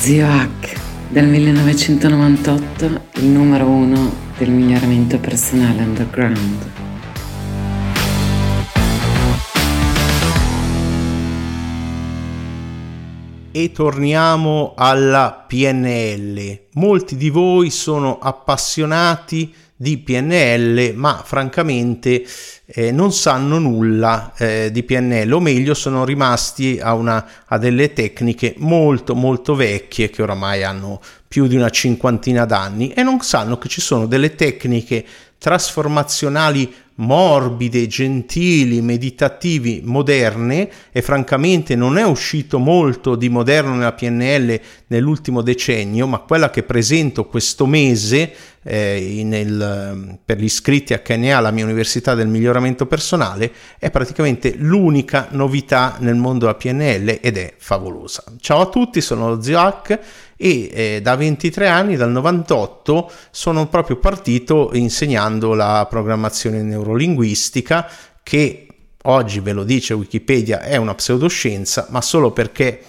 Zio Hack, del 1998, il numero uno del miglioramento personale underground. E torniamo alla PNL. Molti di voi sono appassionati di PNL, ma francamente eh, non sanno nulla eh, di PNL, o meglio sono rimasti a, una, a delle tecniche molto molto vecchie che oramai hanno più di una cinquantina d'anni e non sanno che ci sono delle tecniche trasformazionali morbide, gentili, meditativi, moderne e francamente non è uscito molto di moderno nella PNL nell'ultimo decennio, ma quella che presento questo mese eh, nel, per gli iscritti a KNA, la mia università del miglioramento personale, è praticamente l'unica novità nel mondo della PNL ed è favolosa. Ciao a tutti, sono lo Zio Hack e eh, da 23 anni, dal 98, sono proprio partito insegnando la programmazione neurolinguistica che oggi ve lo dice Wikipedia è una pseudoscienza, ma solo perché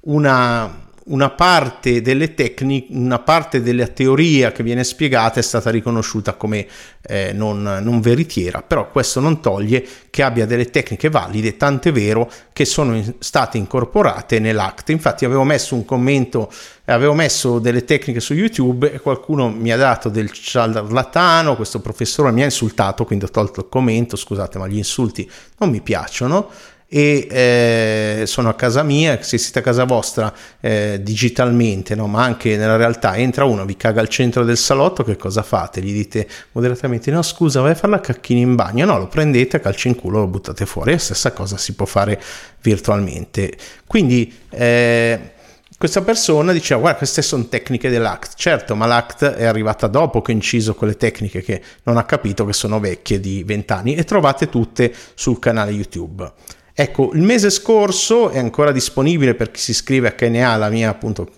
una una parte delle tecniche, una parte della teoria che viene spiegata è stata riconosciuta come eh, non, non, veritiera, però questo non toglie che abbia delle tecniche valide, tant'è vero che sono in, state incorporate nell'ACT. Infatti avevo messo un commento, avevo messo delle tecniche su YouTube e qualcuno mi ha dato del ciarlatano, questo professore mi ha insultato, quindi ho tolto il commento, scusate ma gli insulti non mi piacciono e eh, sono a casa mia, se siete a casa vostra eh, digitalmente, no? ma anche nella realtà, entra uno, vi caga al centro del salotto, che cosa fate? Gli dite moderatamente, no scusa, vai a fare la cacchina in bagno, no, lo prendete, calci in culo, lo buttate fuori, la stessa cosa si può fare virtualmente. Quindi... Eh, questa persona diceva guarda queste sono tecniche dell'ACT certo ma l'ACT è arrivata dopo che ho inciso quelle tecniche che non ha capito che sono vecchie di 20 anni e trovate tutte sul canale youtube Ecco, il mese scorso è ancora disponibile per chi si iscrive a KNA, la mia appunto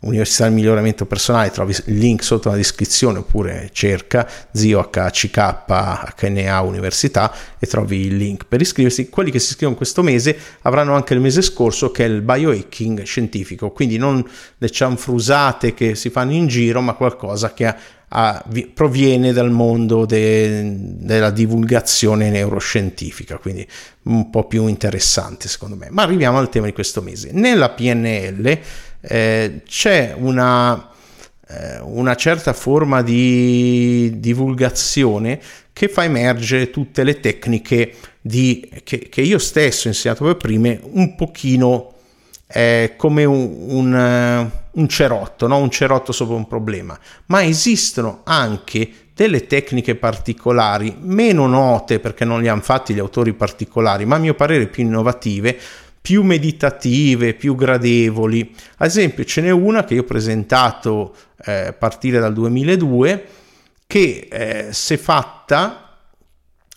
Università del Miglioramento Personale, trovi il link sotto la descrizione oppure cerca zio HCK HNA Università e trovi il link per iscriversi. Quelli che si iscrivono questo mese avranno anche il mese scorso che è il biohacking scientifico, quindi non le cianfrusate che si fanno in giro, ma qualcosa che ha a, proviene dal mondo de, della divulgazione neuroscientifica, quindi un po' più interessante secondo me. Ma arriviamo al tema di questo mese. Nella PNL eh, c'è una, eh, una certa forma di divulgazione che fa emergere tutte le tecniche di, che, che io stesso ho insegnato per prime un pochino eh, come un, un un cerotto, no? un cerotto sopra un problema, ma esistono anche delle tecniche particolari, meno note perché non li hanno fatti gli autori particolari, ma a mio parere più innovative, più meditative, più gradevoli. Ad esempio ce n'è una che io ho presentato eh, a partire dal 2002 che eh, se fatta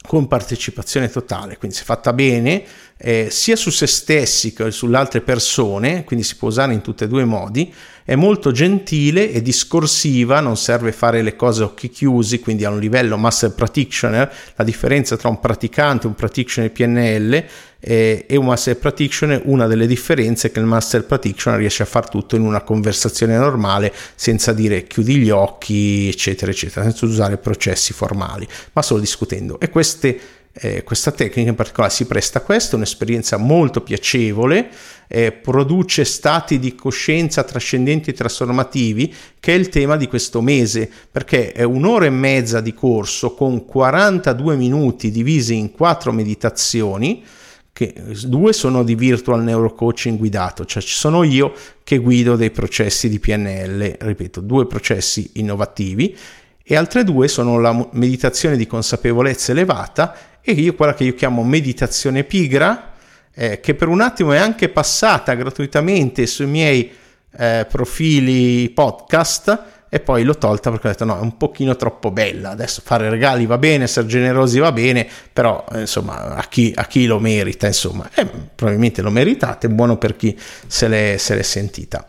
con partecipazione totale, quindi se fatta bene, eh, sia su se stessi che sulle altre persone, quindi si può usare in tutti e due i modi, è molto gentile e discorsiva, non serve fare le cose a occhi chiusi, quindi a un livello master practitioner, la differenza tra un praticante, un practitioner PNL eh, e un master practitioner, una delle differenze è che il master practitioner riesce a far tutto in una conversazione normale senza dire chiudi gli occhi, eccetera, eccetera, senza usare processi formali, ma solo discutendo. E queste eh, questa tecnica in particolare si presta a questo, è un'esperienza molto piacevole, eh, produce stati di coscienza trascendenti e trasformativi, che è il tema di questo mese, perché è un'ora e mezza di corso con 42 minuti divisi in quattro meditazioni, che due sono di virtual neurocoaching guidato, cioè ci sono io che guido dei processi di PNL, ripeto, due processi innovativi e altre due sono la meditazione di consapevolezza elevata e io quella che io chiamo meditazione pigra, eh, che per un attimo è anche passata gratuitamente sui miei eh, profili podcast e poi l'ho tolta perché ho detto no, è un pochino troppo bella, adesso fare regali va bene, essere generosi va bene, però eh, insomma a chi, a chi, lo merita, insomma, eh, probabilmente lo meritate, buono per chi se l'è, se l'è sentita.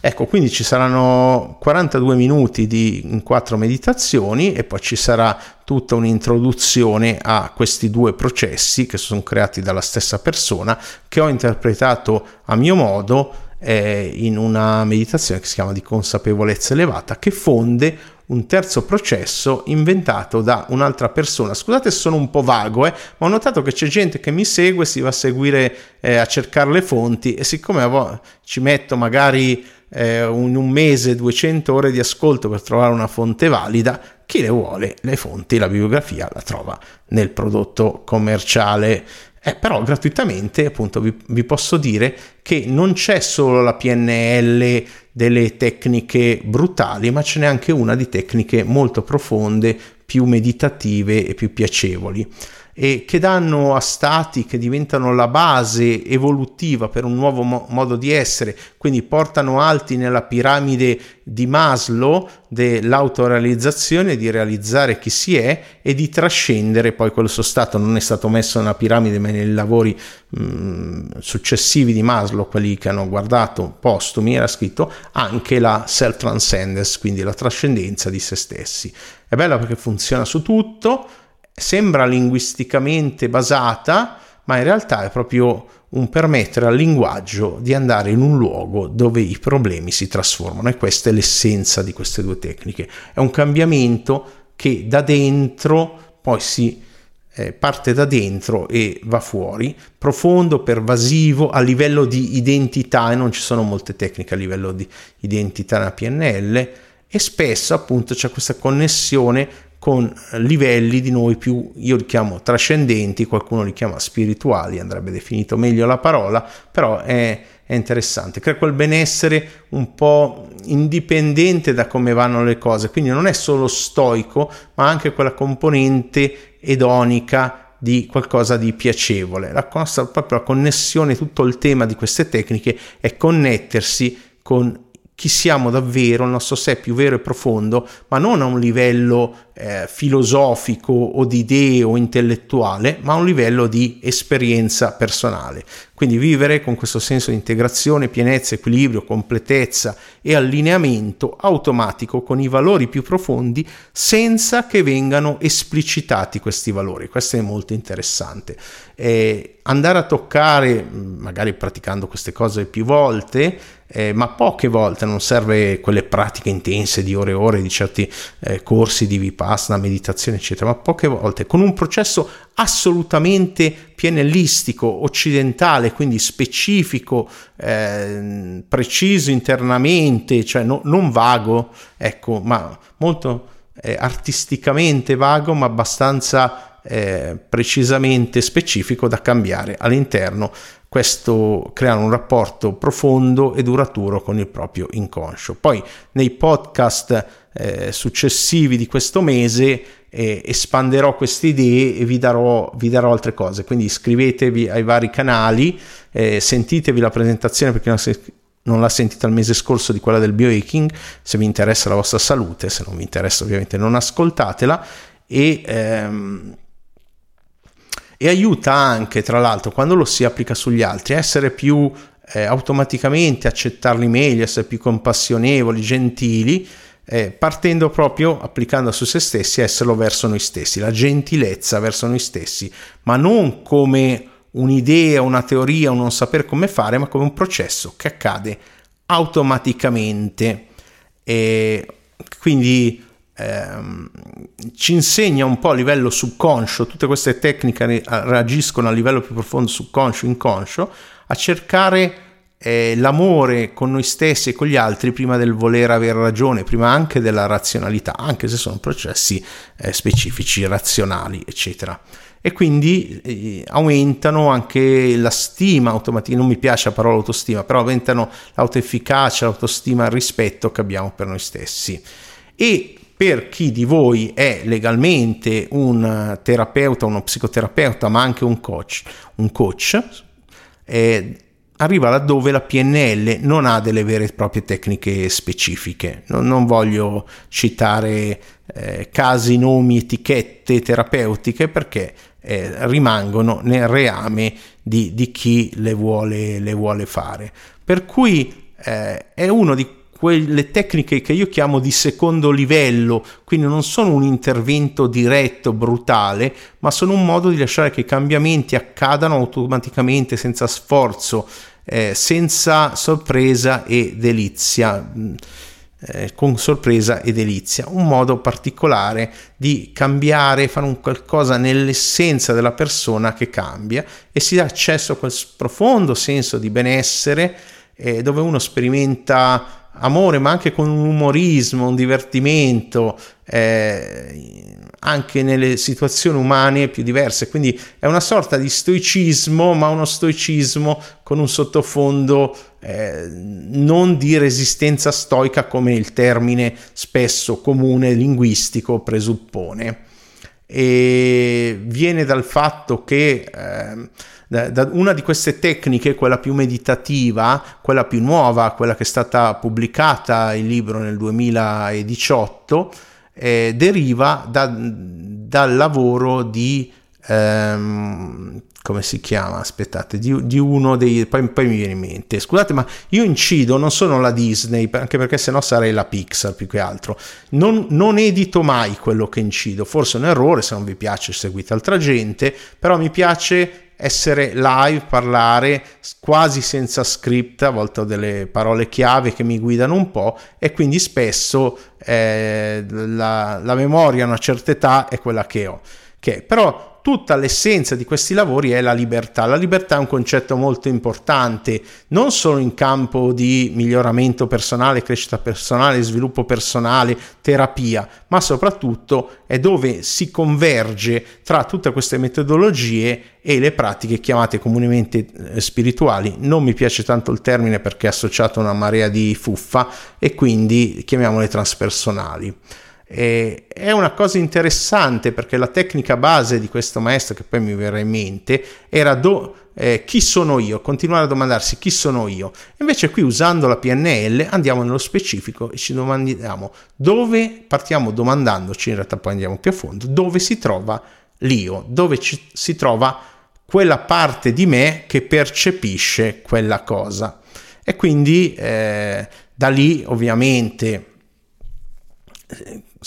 Ecco, quindi ci saranno 42 minuti di, quattro meditazioni e poi ci sarà tutta un'introduzione a questi due processi che sono creati dalla stessa persona che ho interpretato a mio modo eh, in una meditazione che si chiama di consapevolezza elevata, che fonde un terzo processo inventato da un'altra persona. Scusate se sono un po' vago, eh, ma ho notato che c'è gente che mi segue, si va a seguire, eh, a cercare le fonti e siccome ci metto magari eh, in un mese 200 ore di ascolto per trovare una fonte valida, chi le vuole, le fonti, la bibliografia la trova nel prodotto commerciale. Eh, però gratuitamente appunto vi, vi, posso dire che non c'è solo la PNL delle tecniche brutali, ma ce n'è anche una di tecniche molto profonde, più meditative e più piacevoli e che danno a stati che diventano la base evolutiva per un nuovo mo- modo di essere, quindi portano alti nella piramide di Maslow dell'autorealizzazione, di realizzare chi si è e di trascendere, poi quello suo stato non è stato messo nella piramide ma nei lavori mh, successivi di Maslow, quelli che hanno guardato postumi, era scritto anche la self-transcendence, quindi la trascendenza di se stessi. È bella perché funziona su tutto, sembra linguisticamente basata, ma in realtà è proprio un permettere al linguaggio di andare in un luogo dove i problemi si trasformano e questa è l'essenza di queste due tecniche. È un cambiamento che da dentro poi si eh, parte da dentro e va fuori, profondo, pervasivo, a livello di identità e non ci sono molte tecniche a livello di identità nella PNL e spesso appunto c'è questa connessione con livelli di noi più, io li chiamo trascendenti, qualcuno li chiama spirituali, andrebbe definito meglio la parola, però è, è interessante, crea quel benessere un po' indipendente da come vanno le cose, quindi non è solo stoico, ma anche quella componente edonica di qualcosa di piacevole. La, cosa, proprio la connessione, tutto il tema di queste tecniche è connettersi con chi siamo davvero, il nostro sé più vero e profondo, ma non a un livello eh, filosofico o di idee o intellettuale, ma a un livello di esperienza personale. Quindi vivere con questo senso di integrazione, pienezza, equilibrio, completezza e allineamento automatico con i valori più profondi senza che vengano esplicitati questi valori. Questo è molto interessante. Eh, andare a toccare, magari praticando queste cose più volte, eh, ma poche volte non serve quelle pratiche intense di ore e ore di certi eh, corsi di vipassana, meditazione, eccetera, ma poche volte con un processo assolutamente pienellistico, occidentale, quindi specifico, eh, preciso internamente, cioè no, non vago, ecco, ma molto eh, artisticamente vago, ma abbastanza eh, precisamente specifico da cambiare all'interno questo creare un rapporto profondo e duraturo con il proprio inconscio. Poi nei podcast eh, successivi di questo mese eh, espanderò queste idee e vi darò, vi darò, altre cose, quindi iscrivetevi ai vari canali, eh, sentitevi la presentazione perché non, se, non l'ha sentita il mese scorso di quella del biohacking, se vi interessa la vostra salute, se non vi interessa ovviamente non ascoltatela e... Ehm, e aiuta anche, tra l'altro, quando lo si applica sugli altri, a essere più eh, automaticamente, accettarli meglio, essere più compassionevoli, gentili, eh, partendo proprio, applicando su se stessi, esserlo verso noi stessi, la gentilezza verso noi stessi, ma non come un'idea, una teoria, un non saper come fare, ma come un processo che accade automaticamente. E quindi ehm, ci insegna un po' a livello subconscio, tutte queste tecniche reagiscono a livello più profondo subconscio, inconscio, a cercare eh, l'amore con noi stessi e con gli altri prima del voler avere ragione, prima anche della razionalità, anche se sono processi eh, specifici, razionali, eccetera. E quindi eh, aumentano anche la stima automatica, non mi piace la parola autostima, però aumentano l'autoefficacia, l'autostima, il rispetto che abbiamo per noi stessi. E per chi di voi è legalmente un terapeuta, uno psicoterapeuta, ma anche un coach, un coach eh, arriva laddove la PNL non ha delle vere e proprie tecniche specifiche. Non, non voglio citare eh, casi, nomi, etichette terapeutiche perché eh, rimangono nel reame di, di chi le vuole, le vuole, fare. Per cui eh, è uno di quelle tecniche che io chiamo di secondo livello, quindi non sono un intervento diretto, brutale, ma sono un modo di lasciare che i cambiamenti accadano automaticamente senza sforzo eh, senza sorpresa e delizia. Eh, con sorpresa e delizia, un modo particolare di cambiare, fare un qualcosa nell'essenza della persona che cambia e si dà accesso a quel profondo senso di benessere eh, dove uno sperimenta amore, ma anche con un umorismo, un divertimento, eh, anche nelle situazioni umane più diverse. Quindi è una sorta di stoicismo, ma uno stoicismo con un sottofondo eh, non di resistenza stoica come il termine spesso comune linguistico presuppone. E viene dal fatto che eh, da, da una di queste tecniche, quella più meditativa, quella più nuova, quella che è stata pubblicata il libro nel 2018, eh, deriva da, dal lavoro di ehm, come si chiama? Aspettate, di, di uno dei. Poi, poi, mi viene in mente. Scusate, ma io incido, non sono la Disney, anche perché sennò sarei la Pixar più che altro. Non, non edito mai quello che incido. Forse è un errore, se non vi piace seguite altra gente, però mi piace essere live, parlare quasi senza script, a volte ho delle parole chiave che mi guidano un po' e quindi spesso eh, la, la memoria a una certa età è quella che ho. Che, però tutta l'essenza di questi lavori è la libertà. La libertà è un concetto molto importante, non solo in campo di miglioramento personale, crescita personale, sviluppo personale, terapia, ma soprattutto è dove si converge tra tutte queste metodologie e le pratiche chiamate comunemente eh, spirituali. Non mi piace tanto il termine perché è associato a una marea di fuffa e quindi chiamiamole transpersonali. E è una cosa interessante perché la tecnica base di questo maestro, che poi mi verrà in mente, era do, eh, chi sono io? Continuare a domandarsi chi sono io. Invece qui usando la PNL andiamo nello specifico e ci domandiamo dove, partiamo domandandoci, in realtà poi andiamo più a fondo, dove si trova l'io, dove ci, si trova quella parte di me che percepisce quella cosa. E quindi eh, da lì ovviamente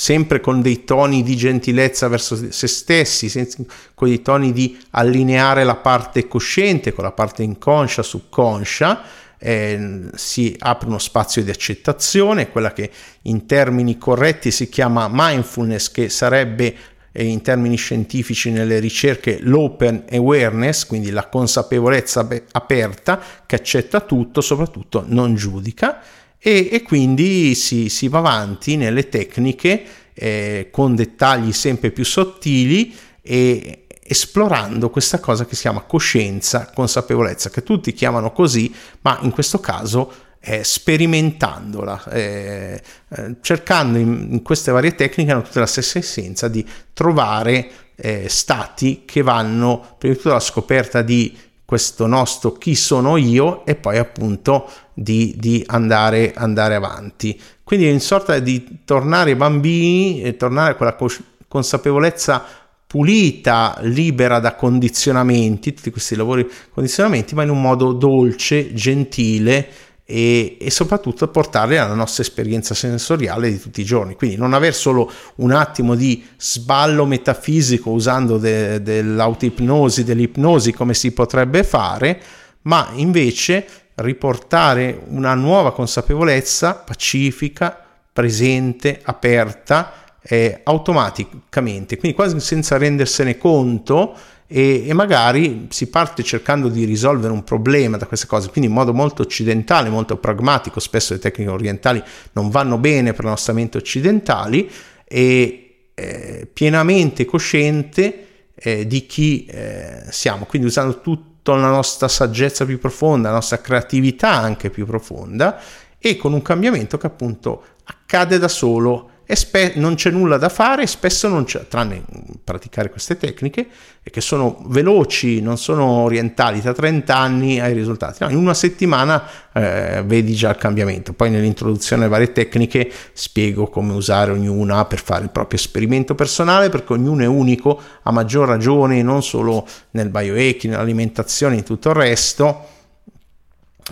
sempre con dei toni di gentilezza verso se stessi, senza, con dei toni di allineare la parte cosciente con la parte inconscia, subconscia, eh, si apre uno spazio di accettazione, quella che in termini corretti si chiama mindfulness, che sarebbe eh, in termini scientifici nelle ricerche l'open awareness, quindi la consapevolezza aperta che accetta tutto, soprattutto non giudica e, e quindi si, si, va avanti nelle tecniche eh, con dettagli sempre più sottili e esplorando questa cosa che si chiama coscienza, consapevolezza, che tutti chiamano così, ma in questo caso eh, sperimentandola, eh, eh, cercando in, in, queste varie tecniche hanno tutte la stessa essenza di trovare eh, stati che vanno prima di tutto alla scoperta di questo nostro chi sono io e poi appunto di, di andare, andare, avanti. Quindi è in sorta di tornare bambini e tornare a quella cos- consapevolezza pulita, libera da condizionamenti, tutti questi lavori condizionamenti, ma in un modo dolce, gentile, e, e, soprattutto portarle alla nostra esperienza sensoriale di tutti i giorni. Quindi non aver solo un attimo di sballo metafisico usando de, dell'autoipnosi, dell'ipnosi come si potrebbe fare, ma invece riportare una nuova consapevolezza pacifica, presente, aperta, eh, automaticamente, quindi quasi senza rendersene conto e, e, magari si parte cercando di risolvere un problema da queste cose, quindi in modo molto occidentale, molto pragmatico, spesso le tecniche orientali non vanno bene per la nostra mente occidentali e eh, pienamente cosciente eh, di chi eh, siamo, quindi usando tutta la nostra saggezza più profonda, la nostra creatività anche più profonda e con un cambiamento che appunto accade da solo spe- non c'è nulla da fare, spesso non c'è, tranne praticare queste tecniche, che sono veloci, non sono orientali, tra 30 anni hai risultati. No, in una settimana eh, vedi già il cambiamento. Poi nell'introduzione alle varie tecniche spiego come usare ognuna per fare il proprio esperimento personale, perché ognuno è unico, a maggior ragione, non solo nel biohacking, nell'alimentazione e tutto il resto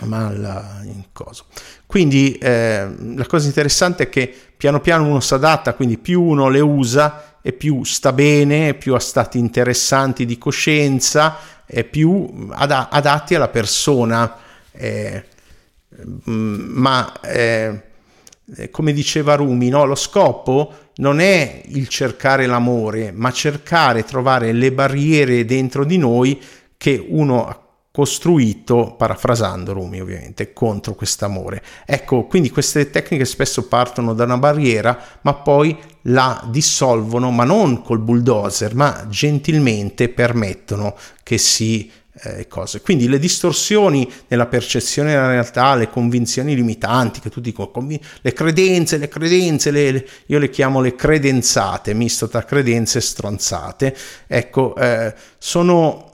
ma la, in coso. Quindi eh, la cosa interessante è che piano piano uno si adatta, quindi più uno le usa e più sta bene, più ha stati interessanti di coscienza e più ad- adatti alla persona Eh, mm, ma eh, come diceva Rumi, no? lo scopo non è il cercare l'amore, ma cercare, trovare le barriere dentro di noi che uno costruito, parafrasando Rumi ovviamente, contro quest'amore. Ecco, quindi queste tecniche spesso partono da una barriera, ma poi la dissolvono, ma non col bulldozer, ma gentilmente permettono che si eh, cose. Quindi le distorsioni nella percezione della realtà, le convinzioni limitanti, che tu dico, le credenze, le credenze, le, le, io le chiamo le credenzate, misto tra credenze e stronzate, ecco, eh, sono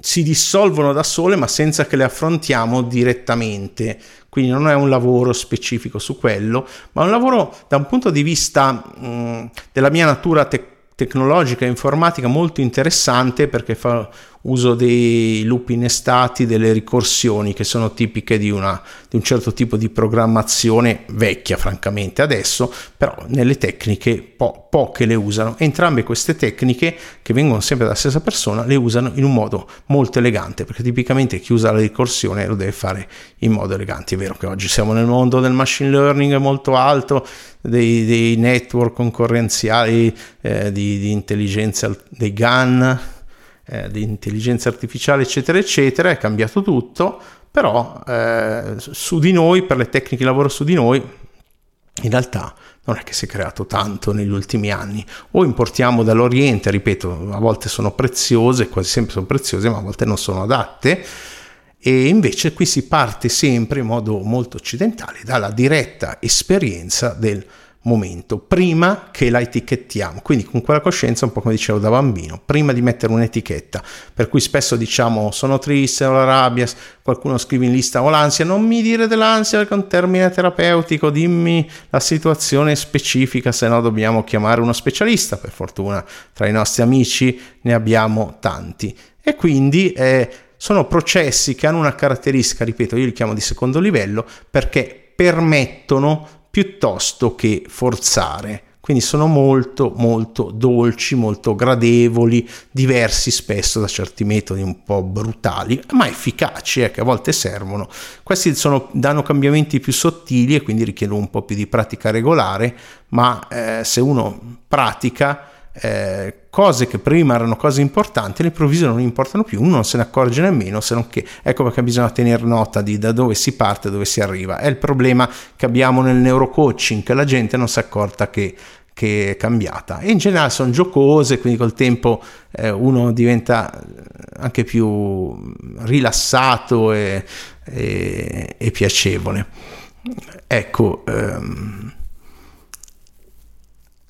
si dissolvono da sole ma senza che le affrontiamo direttamente. Quindi non è un lavoro specifico su quello ma un lavoro da un punto di vista mh, della mia natura tecnologica tecnologica e informatica molto interessante perché fa uso dei loop innestati, delle ricorsioni che sono tipiche di, una, di un certo tipo di programmazione vecchia francamente adesso, però nelle tecniche po- poche le usano. Entrambe queste tecniche, che vengono sempre dalla stessa persona, le usano in un modo molto elegante, perché tipicamente chi usa la ricorsione lo deve fare in modo elegante. È vero che oggi siamo nel mondo del machine learning molto alto, dei, dei network concorrenziali eh, di, di intelligenza, dei GAN, eh, di intelligenza artificiale, eccetera, eccetera, è cambiato tutto, però eh, su di noi, per le tecniche di lavoro su di noi, in realtà non è che si è creato tanto negli ultimi anni. O importiamo dall'Oriente, ripeto, a volte sono preziose, quasi sempre sono preziose, ma a volte non sono adatte. E invece qui si parte sempre in modo molto occidentale dalla diretta esperienza del momento prima che la etichettiamo. Quindi con quella coscienza un po' come dicevo da bambino prima di mettere un'etichetta per cui spesso diciamo sono triste ho la rabbia qualcuno scrive in lista ho l'ansia non mi dire dell'ansia perché è un termine terapeutico dimmi la situazione specifica se no dobbiamo chiamare uno specialista. Per fortuna tra i nostri amici ne abbiamo tanti. E quindi eh, sono processi che hanno una caratteristica ripeto io li chiamo di secondo livello perché permettono piuttosto che forzare. Quindi sono molto molto dolci, molto gradevoli, diversi spesso da certi metodi un po' brutali, ma efficaci, eh, che a volte servono. Questi sono, danno cambiamenti più sottili e quindi richiedono un po' più di pratica regolare, ma eh, se uno pratica eh, cose che prima erano cose importanti all'improvviso non importano più, uno non se ne accorge nemmeno, se non che ecco perché bisogna tenere nota di da dove si parte e dove si arriva. È il problema che abbiamo nel neurocoaching, la gente non si è accorta che, che è cambiata. E in generale sono giocose, quindi col tempo eh, uno diventa anche più rilassato e, e, e piacevole. Ecco. Ehm,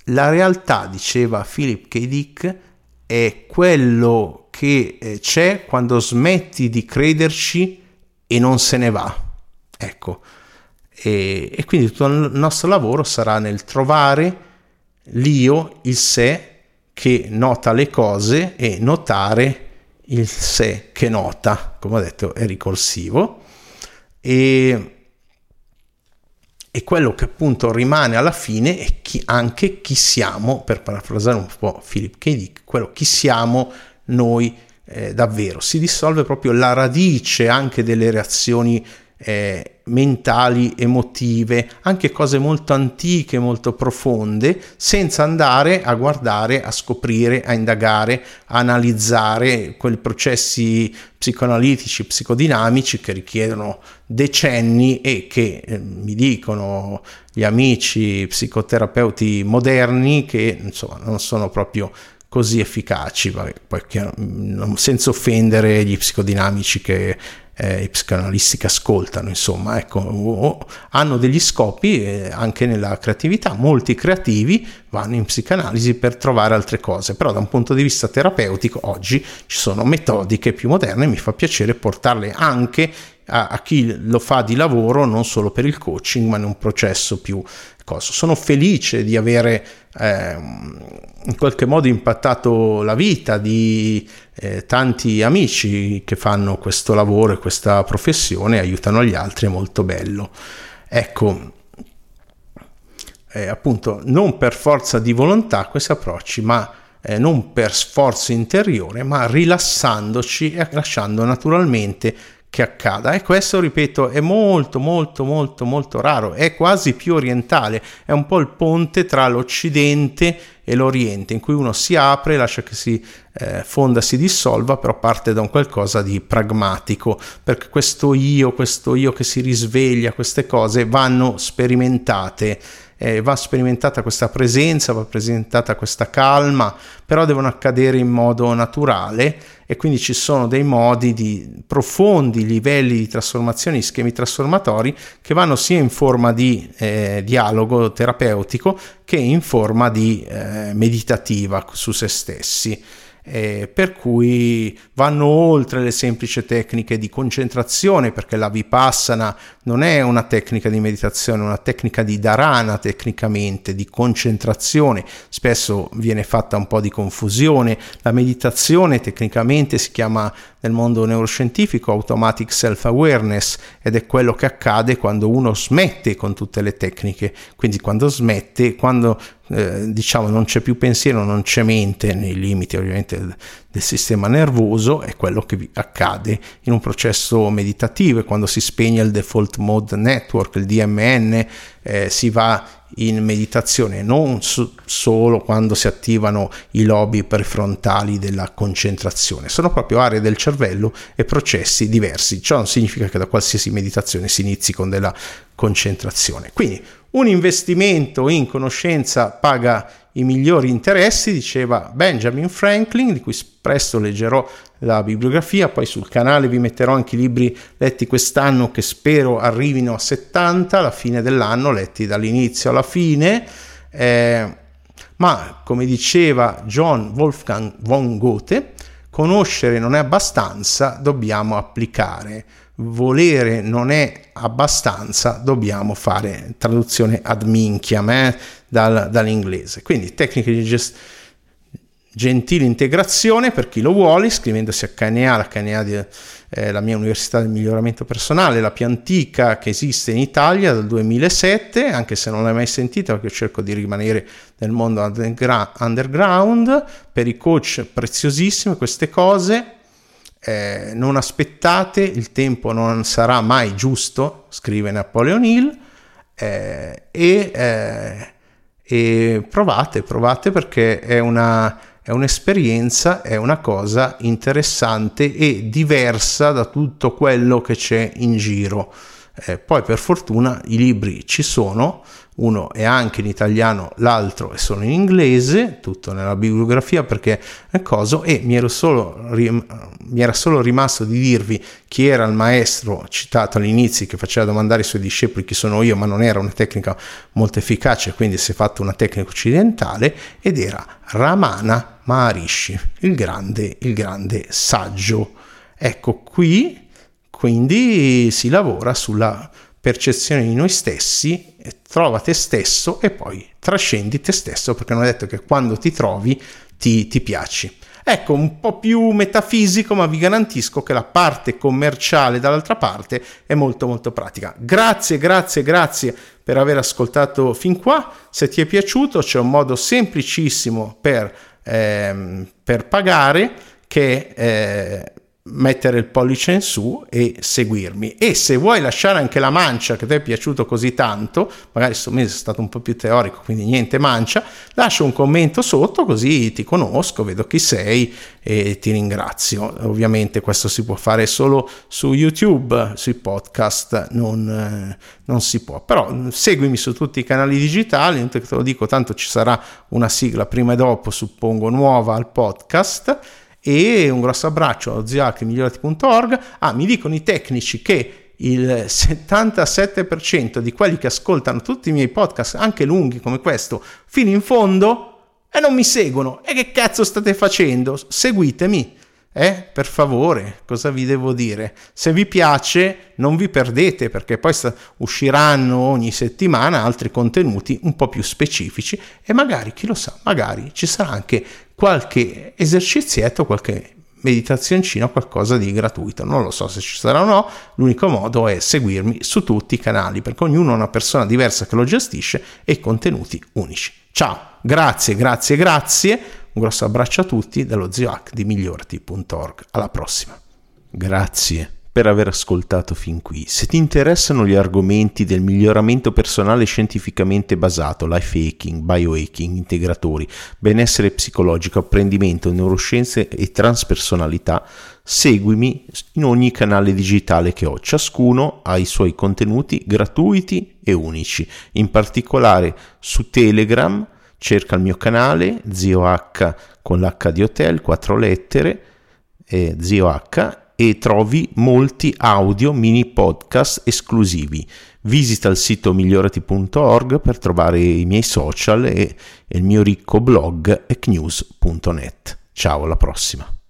la realtà, diceva Philip K. Dick, è quello che eh, c'è quando smetti di crederci e non se ne va. Ecco, e, e quindi tutto il nostro lavoro sarà nel trovare l'io, il sé che nota le cose e notare il sé che nota, come ho detto, è ricorsivo. E e quello che appunto rimane alla fine è chi, anche chi siamo, per parafrasare un po' Philip K. Dick, quello chi siamo noi eh, davvero. Si dissolve proprio la radice anche delle reazioni eh, mentali, emotive, anche cose molto antiche, molto profonde, senza andare a guardare, a scoprire, a indagare, a analizzare quei processi psicoanalitici, psicodinamici che richiedono decenni e che eh, mi dicono gli amici psicoterapeuti moderni che insomma non sono proprio così efficaci, poi, senza offendere gli psicodinamici che eh, i psicanalisti che ascoltano, insomma, ecco, hanno degli scopi eh, anche nella creatività. Molti creativi vanno in psicanalisi per trovare altre cose, però da un punto di vista terapeutico oggi ci sono metodiche più moderne, mi fa piacere portarle anche a, a chi lo fa di lavoro, non solo per il coaching, ma in un processo più cosa. Sono felice di avere eh, in qualche modo impattato la vita di eh, tanti amici che fanno questo lavoro e questa professione, aiutano gli altri, è molto bello. Ecco, eh, appunto, non per forza di volontà questi approcci, ma eh, non per sforzo interiore, ma rilassandoci e lasciando naturalmente che accada. E questo ripeto è molto molto molto molto raro. È quasi più orientale è un po' il ponte tra l'occidente e l'Oriente, in cui uno si apre, lascia che si eh, fonda, si dissolva, però parte da un qualcosa di pragmatico, perché questo io, questo io che si risveglia, queste cose vanno sperimentate eh, va sperimentata questa presenza, va presentata questa calma, però devono accadere in modo naturale e quindi ci sono dei modi di profondi livelli di trasformazione, schemi trasformatori che vanno sia in forma di eh, dialogo terapeutico che in forma di eh, meditativa su se stessi eh, per cui vanno oltre le semplici tecniche di concentrazione perché la vipassana non è una tecnica di meditazione, è una tecnica di dharana tecnicamente, di concentrazione, spesso viene fatta un po' di confusione, la meditazione tecnicamente si chiama nel mondo neuroscientifico automatic self-awareness ed è quello che accade quando uno smette con tutte le tecniche, quindi quando smette, quando eh, diciamo non c'è più pensiero, non c'è mente nei limiti ovviamente del, del sistema nervoso, è quello che accade in un processo meditativo e quando si spegne il default mode network, il DMN, eh, si va in meditazione non so- solo quando si attivano i lobi prefrontali della concentrazione, sono proprio aree del cervello e processi diversi. Ciò non significa che da qualsiasi meditazione si inizi con della concentrazione. Quindi un investimento in conoscenza paga i migliori interessi, diceva Benjamin Franklin, di cui presto leggerò la bibliografia, poi sul canale vi metterò anche i libri letti quest'anno che spero arrivino a 70 alla fine dell'anno, letti dall'inizio alla fine. Eh, ma come diceva John Wolfgang von Goethe, conoscere non è abbastanza, dobbiamo applicare volere non è abbastanza, dobbiamo fare traduzione ad minchiam eh, dal, dall'inglese. Quindi tecniche di gestione gentile integrazione per chi lo vuole, iscrivendosi a KNA, la KNA è eh, la mia università del miglioramento personale, la più antica che esiste in Italia dal 2007, anche se non l'hai mai sentita perché cerco di rimanere nel mondo underground, per i coach preziosissime queste cose, eh, non aspettate, il tempo non sarà mai giusto, scrive Napoleon Hill, eh, e, eh, e, provate, provate perché è, una, è un'esperienza, è una cosa interessante e diversa da tutto quello che c'è in giro. Eh, poi per fortuna i libri ci sono, uno è anche in italiano, l'altro è solo in inglese, tutto nella bibliografia perché è coso e mi, solo, mi era solo rimasto di dirvi chi era il maestro citato all'inizio che faceva domandare ai suoi discepoli chi sono io, ma non era una tecnica molto efficace, quindi si è fatto una tecnica occidentale ed era Ramana Maharishi, il grande, il grande saggio. Ecco qui, quindi si lavora sulla percezione di noi stessi, trova te stesso e poi trascendi te stesso, perché non è detto che quando ti trovi ti, ti piaci. Ecco, un po' più metafisico, ma vi garantisco che la parte commerciale dall'altra parte è molto molto pratica. Grazie, grazie, grazie per aver ascoltato fin qua. Se ti è piaciuto c'è un modo semplicissimo per, ehm, per pagare che eh, mettere il pollice in su e seguirmi. E se vuoi lasciare anche la mancia che ti è piaciuto così tanto magari questo mese è stato un po' più teorico quindi niente mancia lascia un commento sotto così ti conosco vedo chi sei e ti ringrazio. Ovviamente questo si può fare solo su youtube sui podcast non, eh, non si può. Però seguimi su tutti i canali digitali non te lo dico tanto ci sarà una sigla prima e dopo suppongo nuova al podcast e un grosso abbraccio a ziacmigliorati.org. Ah, mi dicono i tecnici che il 77% di quelli che ascoltano tutti i miei podcast, anche lunghi come questo, fino in fondo e non mi seguono. E che cazzo state facendo? Seguitemi. Eh, per favore, cosa vi devo dire? Se vi piace, non vi perdete perché poi usciranno ogni settimana altri contenuti un po' più specifici e magari, chi lo sa, magari ci sarà anche qualche esercizietto, qualche meditazioncina, qualcosa di gratuito. Non lo so se ci sarà o no, l'unico modo è seguirmi su tutti i canali perché ognuno è una persona diversa che lo gestisce e contenuti unici. Ciao, grazie, grazie, grazie. Un grosso abbraccio a tutti dallo zio di migliorti.org. Alla prossima. Grazie. per aver ascoltato fin qui. Se ti interessano gli argomenti del miglioramento personale scientificamente basato, life hacking, biohacking, integratori, benessere psicologico, apprendimento, neuroscienze e transpersonalità, seguimi in ogni canale digitale che ho. Ciascuno ha i suoi contenuti gratuiti e unici. In particolare su Telegram cerca il mio canale Zio H con l'H di hotel, quattro lettere, eh, Zio H e trovi molti audio mini podcast esclusivi. Visita il sito migliorati.org per trovare i miei social e, e il mio ricco blog ecnews.net. Ciao, alla prossima.